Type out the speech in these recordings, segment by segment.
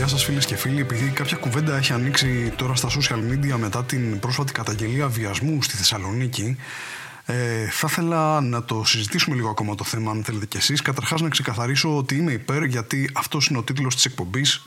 Γεια σας φίλες και φίλοι, επειδή κάποια κουβέντα έχει ανοίξει τώρα στα social media μετά την πρόσφατη καταγγελία βιασμού στη Θεσσαλονίκη ε, θα ήθελα να το συζητήσουμε λίγο ακόμα το θέμα, αν θέλετε κι εσείς. Καταρχάς να ξεκαθαρίσω ότι είμαι υπέρ, γιατί αυτός είναι ο τίτλος της εκπομπής.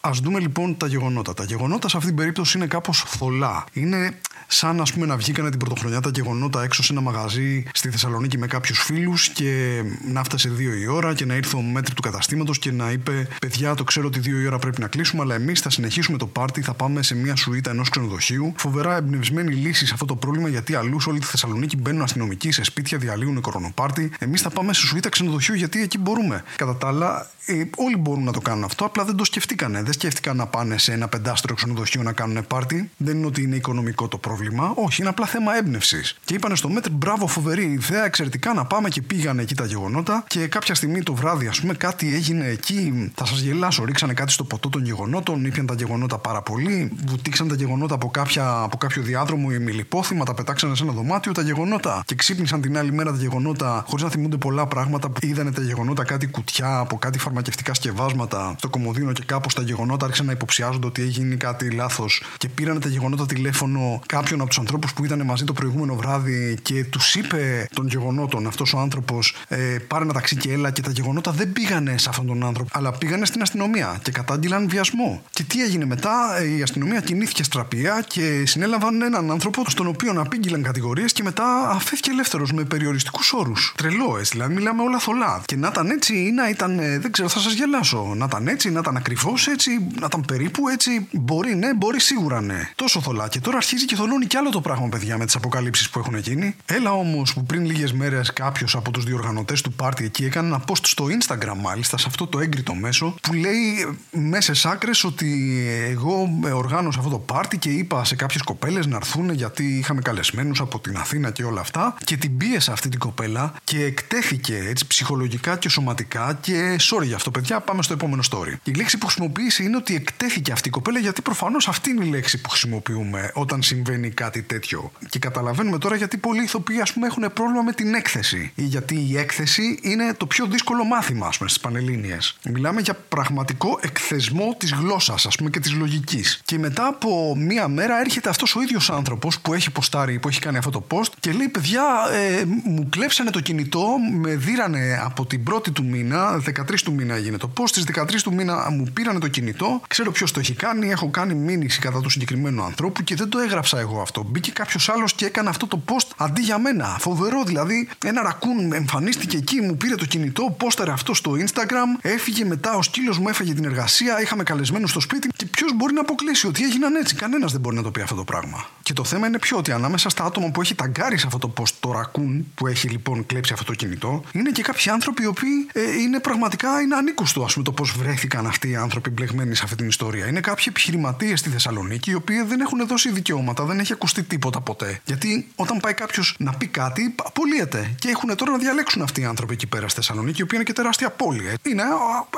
Ας δούμε λοιπόν τα γεγονότα. Τα γεγονότα σε αυτή την περίπτωση είναι κάπως θολά. Είναι σαν ας πούμε να βγήκανε την πρωτοχρονιά τα γεγονότα έξω σε ένα μαγαζί στη Θεσσαλονίκη με κάποιους φίλους και να φτάσει δύο η ώρα και να ήρθε ο μέτρη του καταστήματος και να είπε: Παιδιά, το ξέρω ότι δύο η ώρα πρέπει να κλείσουμε, αλλά εμείς θα συνεχίσουμε το πάρτι, θα πάμε σε μια σουίτα ενός ξενοδοχείου. Φοβερά εμπνευσμένη λύση σε αυτό το πρόβλημα γιατί αλλούς σε όλη τη Θεσσαλονίκη μπαίνουν αστυνομικοί σε σπίτια, διαλύουν κορονοπάρτι. Εμείς θα πάμε σε σουίτα ξενοδοχείου γιατί εκεί μπορούμε. Κατά τα άλλα, ε, όλοι μπορούν να το κάνουν αυτό, απλά δεν το σκεφτήκανε. Δεν σκέφτηκαν να πάνε σε ένα πεντάστρο ξενοδοχείο να κάνουν πάρτι. Δεν είναι ότι είναι οικονομικό το πρόβλημα. Όχι, είναι απλά θέμα έμπνευσης. Και είπανε στο μέτρη, μπράβο, φοβερή ιδέα, εξαιρετικά να πάμε και πήγανε εκεί τα γεγονότα. Και κάποια στιγμή το βράδυ, ας πούμε, κάτι έγινε εκεί. Θα σας γελάσω, ρίξανε κάτι στο ποτό των γεγονότων, ήπιαν τα γεγονότα πάρα πολύ. Βουτήξαν τα γεγονότα από, κάποια, από κάποιο διάδρομο ή μιλιπόθυμα, τα πετάξανε σε ένα δωμάτιο τα γεγονότα. Και ξύπνησαν την άλλη μέρα τα γεγονότα χωρίς να θυμούνται πολλά πράγματα που είδανε τα γεγονότα κάτι κουτιά από κάτι φαρμακευτικά σκευάσματα στο κομμωδίνο και κάπως τα γεγονότα άρχισαν να υποψιάζονται ότι έχει γίνει κάτι λάθος και πήραν τα γεγονότα τηλέφωνο κάποιον από τους ανθρώπους που ήταν μαζί το προηγούμενο βράδυ και τους είπε των γεγονότων αυτός ο άνθρωπος ε, πάρε ένα ταξί και έλα και τα γεγονότα δεν πήγανε σε αυτόν τον άνθρωπο αλλά πήγανε στην αστυνομία και κατάγγειλαν βιασμό. Και τι έγινε μετά, ε, η αστυνομία κινήθηκε στραπία και συνέλαβαν έναν άνθρωπο στον οποίο απήγγειλαν κατηγορίες και μετά αφέθηκε ελεύθερος με περιοριστικούς όρους. Τρελό, έτσι, δηλαδή μιλάμε όλα θολά. Και να ήταν έτσι ή να ήταν, ε, δεν ξέρω, θα σας γελάσω. Να ήταν έτσι, να ήταν ακριβώς έτσι, να ήταν περίπου έτσι. Μπορεί, ναι, μπορεί σίγουρα ναι. Τόσο θολά. Και τώρα αρχίζει και θολώνει κι άλλο το πράγμα, παιδιά, με τις αποκαλύψεις που έχουν γίνει. Έλα όμως που πριν λίγες μέρες κάποιος από τους διοργανωτές του πάρτι εκεί έκανε ένα post στο Instagram, μάλιστα, σε αυτό το έγκριτο μέσο, που λέει μέσα άκρε ότι εγώ οργάνωσα αυτό το πάρτι και είπα σε κάποιες κοπέλες να έρθουν γιατί είχαμε καλεσμένους από την Αθήνα και όλα αυτά. Και την πίεσα αυτή την κοπέλα και εκτέθηκε έτσι ψυχολογικά και σωματικά. Και sorry για αυτό, παιδιά, πάμε στο επόμενο story. Η λέξη που χρησιμοποίησε είναι ότι εκτέθηκε αυτή η κοπέλα γιατί προφανώς αυτή είναι η λέξη που χρησιμοποιούμε όταν συμβαίνει κάτι τέτοιο. Και καταλαβαίνουμε τώρα γιατί πολλοί ηθοποιοί ας πούμε, έχουν πρόβλημα με την έκθεση. Ή γιατί η έκθεση είναι το πιο δύσκολο μάθημα ας πούμε, στις Πανελλήνιες. Μιλάμε για πραγματικό εκθεσμό της γλώσσας και της λογικής. Και μετά από μία μέρα έρχεται αυτός ο ίδιος άνθρωπος που έχει ποστάρει, που έχει κάνει αυτό το post και λέει: Παιδιά, ε, μου κλέψανε το κινητό, με δίρανε από την πρώτη του μήνα, 13 του μήνα έγινε το post, στις 13 του μήνα μου πήρανε το κινητό, ξέρω ποιος το έχει κάνει, έχω κάνει μήνυση κατά του συγκεκριμένου ανθρώπου και δεν το έγραψα εγώ αυτό. Μπήκε κάποιος άλλος και έκανε αυτό το post αντί για μένα. Φοβερό δηλαδή. Ένα ρακούν εμφανίστηκε εκεί, μου πήρε το κινητό, πόσταρε αυτό στο Instagram, έφυγε μετά ο σκύλος μου έφαγε την εργασία, είχαμε καλεσμένους στο σπίτι και ποιος μπορεί να αποκλείσει ότι έγιναν έτσι. Κανένας δεν μπορεί να το πει αυτό το πράγμα. Και το θέμα είναι πιο ότι ανάμεσα στα άτομα που έχει ταγκάρει σε αυτό το post το ρακούν που έχει λοιπόν κλέψει αυτό το κινητό, είναι και κάποιοι άνθρωποι οι οποίοι ε, είναι πραγματικά είναι ανήκουστο, ας πούμε, το πώς βρέθηκαν αυτοί οι άνθρωποι μπλεγμένοι σε αυτή την ιστορία. Είναι κάποιοι επιχειρηματίες στη Θεσσαλονίκη οι οποίοι δεν έχουν δώσει δικαιώματα, δεν έχει ακουστεί τίποτα ποτέ. Γιατί όταν πάει κάποιος να πει κάτι, απολύεται. Και έχουν τώρα να διαλέξουν αυτοί οι άνθρωποι εκεί πέρα στη Θεσσαλονίκη, η οποία είναι και τεράστια πόλη. Ε. Είναι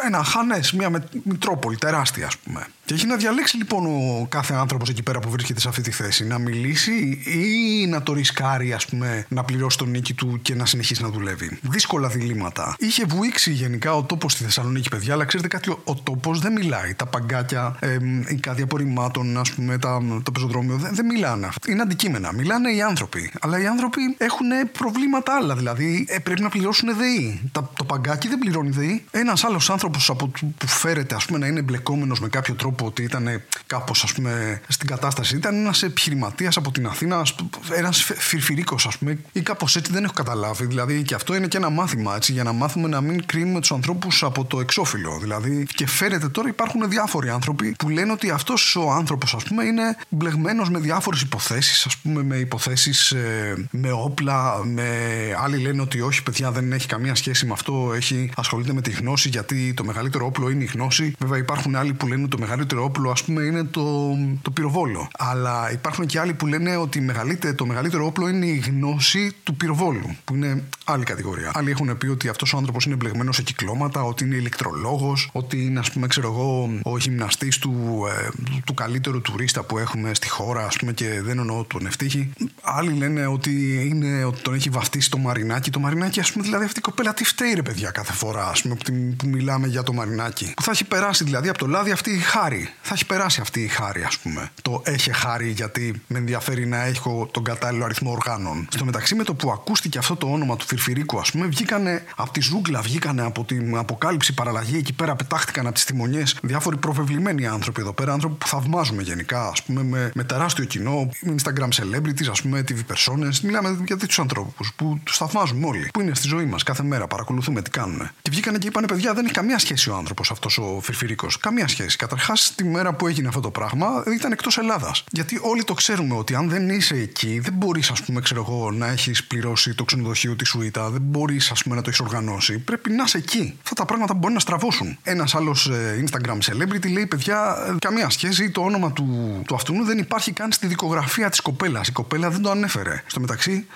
ένα χανές, μια μητρόπολη τεράστια, ας πούμε. Και έχει να διαλέξει λοιπόν ο κάθε άνθρωπος εκεί πέρα που βρίσκεται σε αυτή τη θέση. Να μιλήσει ή να το ρισκάρει, ας πούμε, να πληρώσει τον νίκη του και να συνεχίσει να δουλεύει. Δύσκολα διλήμματα. Είχε βουήξει γενικά ο τόπος στη Θεσσαλονίκη, παιδιά, αλλά ξέρετε κάτι, ο, ο τόπος δεν μιλάει. Τα παγκάκια, ε, η κάτι απορριμμάτων, ας πούμε, τα, το πεζοδρόμιο δεν, δεν μιλάνε. Είναι αντικείμενα. Μιλάνε οι άνθρωποι. Αλλά οι άνθρωποι έχουν προβλήματα άλλα. Δηλαδή ε, πρέπει να πληρώσουν ΔΕΗ. Τα, το παγκάκι δεν πληρώνει ΔΕΗ. Ένας άλλος άνθρωπος που φέρεται, ας πούμε, να είναι εμπλεκόμενος με κάποιο τρόπο που ότι ήταν κάπως ας πούμε στην κατάσταση. Ήταν ένας επιχειρηματίας από την Αθήνα, ένας φιρφυρίκο ας πούμε, ή κάπως έτσι δεν έχω καταλάβει. Δηλαδή και αυτό είναι και ένα μάθημα έτσι, για να μάθουμε να μην κρίνουμε τους ανθρώπους από το εξώφυλλο. Δηλαδή και φέρεται τώρα υπάρχουν διάφοροι άνθρωποι που λένε ότι αυτός ο άνθρωπος ας πούμε είναι μπλεγμένος με διάφορες υποθέσεις, ας πούμε με υποθέσεις ε, με όπλα, με άλλοι λένε ότι όχι παιδιά δεν έχει καμία σχέση με αυτό, έχει, ασχολείται με τη γνώση γιατί το μεγαλύτερο όπλο είναι η γνώση. Βέβαια υπάρχουν άλλοι που λένε ότι το μεγαλύτερο μεγαλύτερο όπλο, ας πούμε, είναι το, το πυροβόλο. Αλλά υπάρχουν και άλλοι που λένε ότι μεγαλύτερο, το μεγαλύτερο όπλο είναι η γνώση του πυροβόλου, που είναι άλλη κατηγορία. Άλλοι έχουν πει ότι αυτός ο άνθρωπος είναι μπλεγμένος σε κυκλώματα, ότι είναι ηλεκτρολόγος, ότι είναι, ας πούμε, ξέρω εγώ, ο γυμναστής του, ε, του καλύτερου τουρίστα που έχουμε στη χώρα, ας πούμε, και δεν εννοώ τον ευτύχη. Άλλοι λένε ότι, είναι, ότι τον έχει βαφτίσει το μαρινάκι. Το μαρινάκι, ας πούμε, δηλαδή αυτή η κοπέλα τι φταίει, ρε παιδιά, κάθε φορά, ας πούμε, που, μιλάμε για το μαρινάκι. Που θα έχει περάσει δηλαδή από το λάδι αυτή η χάρη. Θα έχει περάσει αυτή η χάρη, ας πούμε. Το έχει χάρη γιατί με ενδιαφέρει να έχω τον κατάλληλο αριθμό οργάνων. Στο μεταξύ, με το που ακούστηκε αυτό το όνομα του Φιρφυρίκου, ας πούμε, βγήκανε από τη ζούγκλα, βγήκανε από την αποκάλυψη παραλλαγή εκεί πέρα, πετάχτηκαν από τις τιμονιέ διάφοροι προβεβλημένοι άνθρωποι εδώ πέρα, άνθρωποι που θαυμάζουμε γενικά, ας πούμε, με, με τεράστιο κοινό, Instagram celebrities, ας πούμε, TV personas. Μιλάμε για τέτοιους ανθρώπους που τους θαυμάζουμε όλοι, που είναι στη ζωή μας κάθε μέρα, παρακολουθούμε τι κάνουν. Και βγήκανε και είπανε, παιδιά, δεν έχει καμία σχέση ο άνθρωπος αυτός ο Φιρφυρίκο. Καμία σχέση. Καταρχάς, τη μέρα που έγινε αυτό το πράγμα ήταν εκτός Ελλάδας. Γιατί όλοι το ξέρουμε ότι αν δεν είσαι εκεί, δεν μπορείς, ας πούμε, ξέρω εγώ, να έχεις πληρώσει το ξενοδοχείο της Σουήτα, δεν μπορείς, ας πούμε, να το έχεις οργανώσει. Πρέπει να είσαι εκεί. Αυτά τα πράγματα μπορεί να στραβώσουν. Ένας άλλος ε, Instagram celebrity λέει: Παιδιά, ε, καμία σχέση. Το όνομα του, του αυτού δεν υπάρχει καν στη δικογραφία της κοπέλας. Η κοπέλα δεν το ανέφερε. Στο μεταξύ,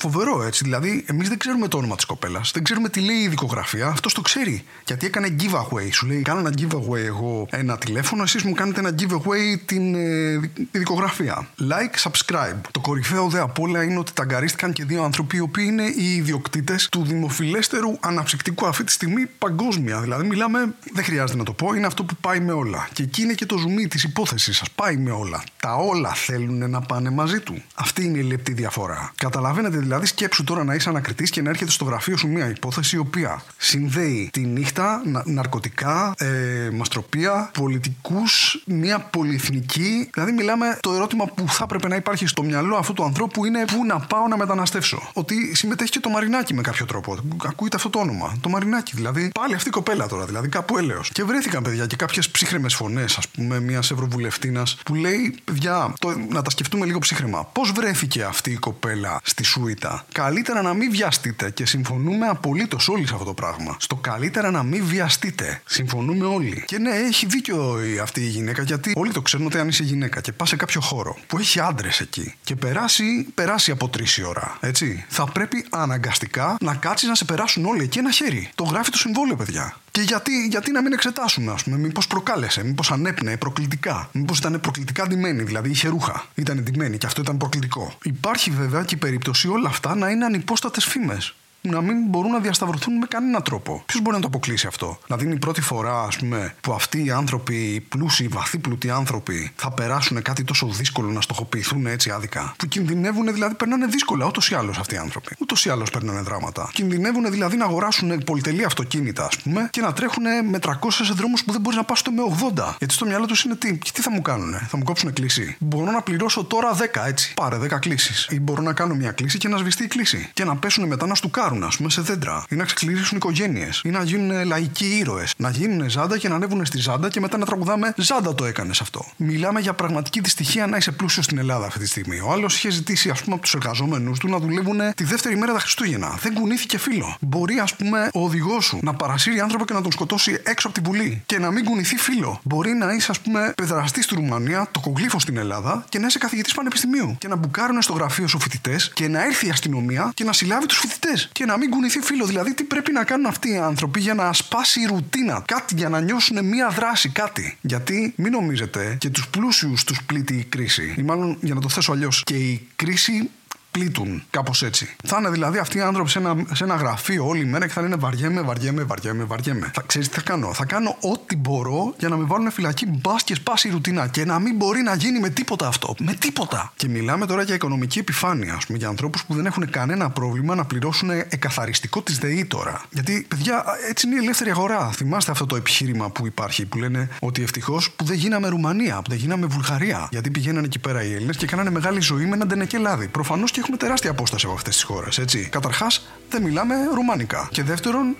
Φοβερό έτσι. Δηλαδή, εμείς δεν ξέρουμε το όνομα της κοπέλας. Δεν ξέρουμε τι λέει η δικογραφία. Αυτός το ξέρει. Γιατί έκανε giveaway. Σου λέει: Κάνω ένα giveaway εγώ ένα τηλέφωνο. Εσείς μου κάνετε ένα giveaway την ε, δικογραφία. Like, subscribe. Το κορυφαίο δε απ' όλα είναι ότι ταγκαρίστηκαν και δύο άνθρωποι οι οποίοι είναι οι ιδιοκτήτες του δημοφιλέστερου αναψυκτικού αυτή τη στιγμή παγκόσμια. Δηλαδή, μιλάμε, δεν χρειάζεται να το πω, είναι αυτό που πάει με όλα. Και εκεί είναι και το ζουμί της υπόθεσης σας. Πάει με όλα. Τα όλα θέλουν να πάνε μαζί του. Αυτή είναι η λεπτή διαφορά. Καταλαβαίνετε Δηλαδή, σκέψου τώρα να είσαι ανακριτής και να έρχεται στο γραφείο σου μια υπόθεση η οποία συνδέει τη νύχτα, ναρκωτικά, ε, μαστροπία, πολιτικούς, μια πολυεθνική. Δηλαδή, μιλάμε το ερώτημα που θα έπρεπε να υπάρχει στο μυαλό αυτού του ανθρώπου είναι πού να πάω να μεταναστεύσω. Ότι συμμετέχει και το Μαρινάκι με κάποιο τρόπο. Ακούγεται αυτό το όνομα. Το Μαρινάκι, δηλαδή. Πάλι αυτή η κοπέλα τώρα, δηλαδή κάπου έλεος. Και βρέθηκαν, παιδιά, και κάποιες ψύχρεμες φωνές, ας πούμε, μιας Ευρωβουλευτήνα που λέει, παιδιά, το, να τα σκεφτούμε λίγο ψύχρεμα. Πώς βρέθηκε αυτή η κοπέλα στη Σουήτ Καλύτερα να μην βιαστείτε και συμφωνούμε απολύτως όλοι σε αυτό το πράγμα. Στο καλύτερα να μην βιαστείτε. Συμφωνούμε όλοι. Και ναι, έχει δίκιο αυτή η γυναίκα γιατί όλοι το ξέρουν ότι αν είσαι γυναίκα και πας σε κάποιο χώρο που έχει άντρες εκεί και περάσει, περάσει από τρεις η ώρα, έτσι, θα πρέπει αναγκαστικά να κάτσεις να σε περάσουν όλοι εκεί ένα χέρι. Το γράφει το συμβόλαιο, παιδιά. Και γιατί, γιατί να μην εξετάσουμε, ας πούμε, μήπως προκάλεσε, μήπως ανέπνεε προκλητικά, μήπως ήταν προκλητικά ντυμένη, δηλαδή είχε ρούχα. Ήταν ντυμένη και αυτό ήταν προκλητικό. Υπάρχει βέβαια και η περίπτωση όλα αυτά να είναι ανυπόστατες φήμες να μην μπορούν να διασταυρωθούν με κανέναν τρόπο. Ποιος μπορεί να το αποκλείσει αυτό; Να δίνει πρώτη φορά, ας πούμε, που αυτοί οι άνθρωποι, οι πλούσιοι, οι βαθύπλουτοι άνθρωποι, θα περάσουν κάτι τόσο δύσκολο να στοχοποιηθούν έτσι άδικα. Που κινδυνεύουν, δηλαδή περνάνε δύσκολα ούτως ή άλλως αυτοί οι άνθρωποι. Ούτως ή άλλως περνάνε δράματα. Κινδυνεύουν δηλαδή να αγοράσουν πολυτελή αυτοκίνητα, ας πούμε, και να τρέχουν με 300 σε δρόμους που δεν μπορείς να πας με 80. Γιατί στο μυαλό τους είναι τι, τι θα μου κάνουν, θα μου κόψουν κλίση; Μπορώ να πληρώσω τώρα 10 έτσι. Πάρε 10 κλήσει. Ή μπορώ να κάνω μια κλίση και να σβηστεί η κλίση. Και να πέσουν μετά να στουκάρουν α πούμε, σε δέντρα, ή να ξεκληρίσουν οικογένειες, ή να γίνουν λαϊκοί ήρωες. Να γίνουν ζάντα και να ανέβουν στη ζάντα και μετά να τραγουδάμε Ζάντα το έκανες αυτό. Μιλάμε για πραγματική δυστυχία να είσαι πλούσιος στην Ελλάδα αυτή τη στιγμή. Ο άλλος είχε ζητήσει, ας πούμε, από τους εργαζόμενους του να δουλεύουν τη δεύτερη μέρα τα Χριστούγεννα. Δεν κουνήθηκε φίλο. Μπορεί, ας πούμε, ο οδηγός σου να παρασύρει άνθρωπο και να τον σκοτώσει έξω από την πουλή και να μην κουνηθεί φίλο. Μπορεί να είσαι, ας πούμε, πεδραστή στη Ρουμανία, το κογλίφο στην Ελλάδα και να είσαι καθηγητής πανεπιστημίου. Και να μπουκάρουν στο γραφείο σου φοιτητές και να έρθει η αστυνομία και να συλλάβει τους φοιτητές. Και να μην κουνηθεί φίλο. Δηλαδή, τι πρέπει να κάνουν αυτοί οι άνθρωποι για να σπάσει η ρουτίνα; Κάτι για να νιώσουν μία δράση, κάτι. Γιατί μην νομίζετε και τους πλούσιους τους πλήττει η κρίση. Ή μάλλον, για να το θέσω αλλιώς, και η κρίση πλήττουν. Κάπως έτσι. Θα είναι δηλαδή αυτοί οι άνθρωποι σε ένα, σε ένα γραφείο όλη μέρα και θα λένε βαριέμαι, βαριέμαι, βαριέμαι, βαριέμαι. Θα ξέρεις τι θα κάνω. Θα κάνω ό,τι μπορώ για να με βάλουν φυλακή μπας και σπάσει η ρουτίνα και να μην μπορεί να γίνει με τίποτα αυτό. Με τίποτα. Και μιλάμε τώρα για οικονομική επιφάνεια, ας πούμε, για ανθρώπους που δεν έχουν κανένα πρόβλημα να πληρώσουν εκαθαριστικό της ΔΕΗ τώρα. Γιατί, παιδιά, έτσι είναι η ελεύθερη αγορά. Θυμάστε αυτό το επιχείρημα που υπάρχει που λένε ότι ευτυχώς που δεν γίναμε Ρουμανία, που δεν γίναμε Βουλγαρία. Γιατί πηγαίνανε εκεί πέρα οι Έλληνες και κάνανε μεγάλη ζωή με ένα ντενεκελάδι. Προφανώς και έχουμε τεράστια απόσταση από αυτές τις χώρες, έτσι. Καταρχάς, δεν μιλάμε ρουμάνικα. Και δεύτερον,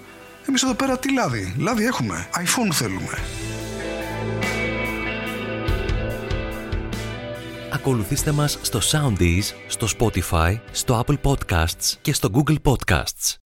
εμείς εδώ πέρα τι λάδι; Λάδι έχουμε. iPhone θέλουμε. Ακολουθήστε μας στο Soundees, στο Spotify, στο Apple Podcasts και στο Google Podcasts.